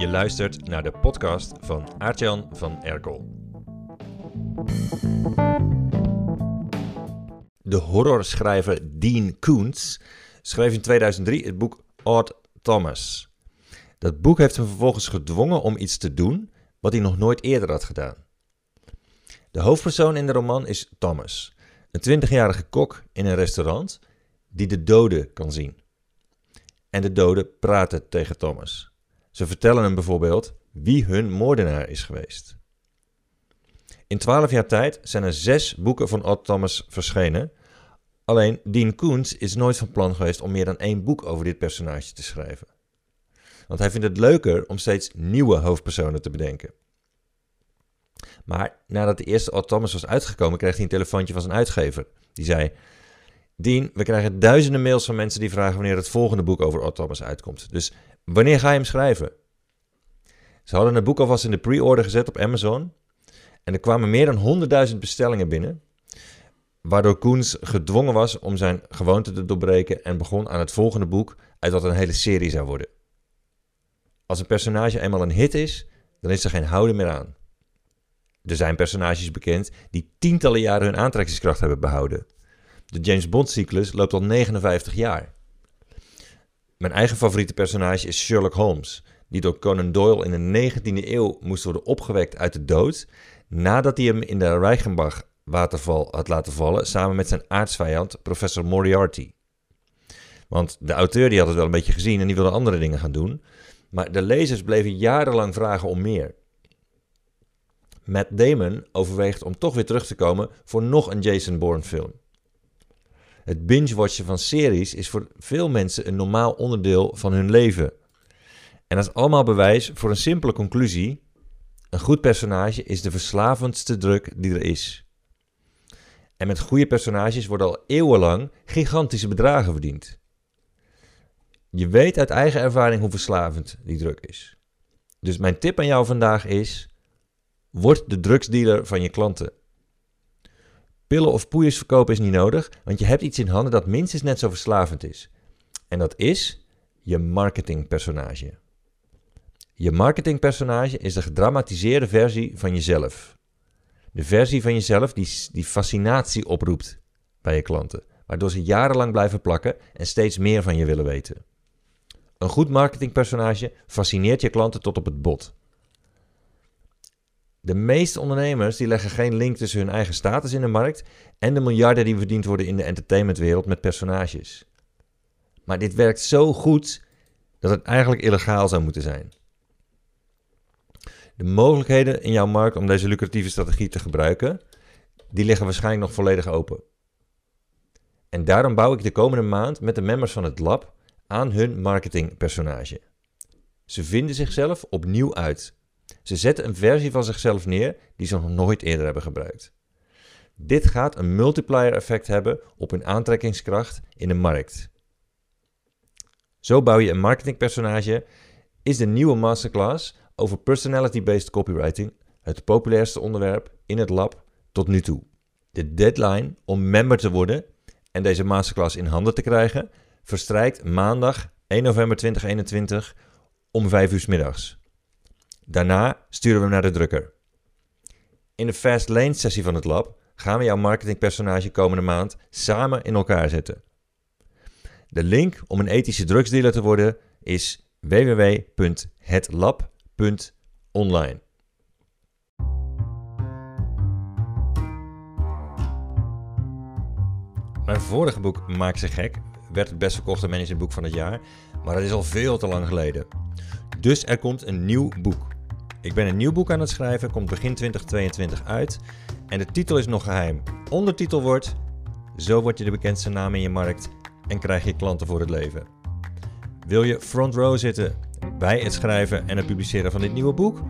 Je luistert naar de podcast van Aartjan van Erkel. De horrorschrijver Dean Koontz schreef in 2003 het boek Odd Thomas. Dat boek heeft hem vervolgens gedwongen om iets te doen wat hij nog nooit eerder had gedaan. De hoofdpersoon in de roman is Thomas, een 20-jarige kok in een restaurant die de doden kan zien. En de doden praten tegen Thomas. Ze vertellen hem bijvoorbeeld wie hun moordenaar is geweest. In twaalf jaar tijd zijn er zes boeken van Odd Thomas verschenen. Alleen Dean Koontz is nooit van plan geweest om meer dan één boek over dit personage te schrijven. Want hij vindt het leuker om steeds nieuwe hoofdpersonen te bedenken. Maar nadat de eerste Odd Thomas was uitgekomen, kreeg hij een telefoontje van zijn uitgever. Die zei: Dean, we krijgen duizenden mails van mensen die vragen wanneer het volgende boek over Odd Thomas uitkomt. Dus wanneer ga je hem schrijven? Ze hadden het boek alvast in de pre-order gezet op Amazon. En er kwamen meer dan 100.000 bestellingen binnen. Waardoor Koens gedwongen was om zijn gewoonte te doorbreken en begon aan het volgende boek uit wat een hele serie zou worden. Als een personage eenmaal een hit is, dan is er geen houden meer aan. Er zijn personages bekend die tientallen jaren hun aantrekkingskracht hebben behouden. De James Bond-cyclus loopt al 59 jaar. Mijn eigen favoriete personage is Sherlock Holmes, die door Conan Doyle in de 19e eeuw moest worden opgewekt uit de dood nadat hij hem in de Reichenbach-waterval had laten vallen samen met zijn aardsvijand, professor Moriarty. Want de auteur die had het wel een beetje gezien en die wilde andere dingen gaan doen, maar de lezers bleven jarenlang vragen om meer. Matt Damon overweegt om toch weer terug te komen voor nog een Jason Bourne film. Het binge-watchen van series is voor veel mensen een normaal onderdeel van hun leven. En dat is allemaal bewijs voor een simpele conclusie. Een goed personage is de verslavendste druk die er is. En met goede personages worden al eeuwenlang gigantische bedragen verdiend. Je weet uit eigen ervaring hoe verslavend die druk is. Dus mijn tip aan jou vandaag is: word de drugsdealer van je klanten. Pillen of poeiers verkopen is niet nodig, want je hebt iets in handen dat minstens net zo verslavend is. En dat is je marketingpersonage. Je marketingpersonage is de gedramatiseerde versie van jezelf. De versie van jezelf die, die fascinatie oproept bij je klanten, waardoor ze jarenlang blijven plakken en steeds meer van je willen weten. Een goed marketingpersonage fascineert je klanten tot op het bot. De meeste ondernemers die leggen geen link tussen hun eigen status in de markt en de miljarden die verdiend worden in de entertainmentwereld met personages. Maar dit werkt zo goed dat het eigenlijk illegaal zou moeten zijn. De mogelijkheden in jouw markt om deze lucratieve strategie te gebruiken, die liggen waarschijnlijk nog volledig open. En daarom bouw ik de komende maand met de members van het lab aan hun marketingpersonage. Ze vinden zichzelf opnieuw uit. Ze zetten een versie van zichzelf neer die ze nog nooit eerder hebben gebruikt. Dit gaat een multiplier effect hebben op hun aantrekkingskracht in de markt. Zo bouw je een marketingpersonage is de nieuwe masterclass over personality-based copywriting het populairste onderwerp in het lab tot nu toe. De deadline om member te worden en deze masterclass in handen te krijgen verstrijkt maandag 1 november 2021 om 5 uur middags. Daarna sturen we hem naar de drukker. In de Fast Lane sessie van het lab gaan we jouw marketingpersonage komende maand samen in elkaar zetten. De link om een ethische drugsdealer te worden is www.hetlab.online. Mijn vorige boek Maak ze gek werd het best verkochte managementboek van het jaar, maar dat is al veel te lang geleden. Dus er komt een nieuw boek. Ik ben een nieuw boek aan het schrijven, komt begin 2022 uit en de titel is nog geheim. Ondertitel wordt Zo word je de bekendste naam in je markt en krijg je klanten voor het leven. Wil je front row zitten bij het schrijven en het publiceren van dit nieuwe boek?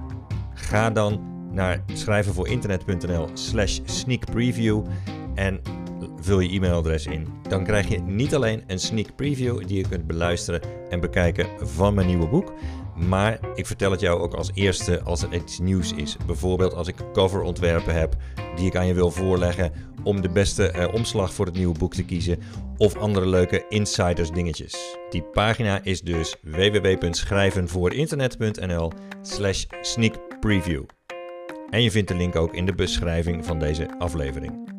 Ga dan naar schrijvenvoorinternet.nl slash sneak preview en vul je e-mailadres in. Dan krijg je niet alleen een sneak preview die je kunt beluisteren en bekijken van mijn nieuwe boek, maar ik vertel het jou ook als eerste als er iets nieuws is. Bijvoorbeeld als ik coverontwerpen heb die ik aan je wil voorleggen. om de beste eh, omslag voor het nieuwe boek te kiezen of andere leuke insiders dingetjes. Die pagina is dus www.schrijvenvoorinternet.nl slash sneakpreview. En je vindt de link ook in de beschrijving van deze aflevering.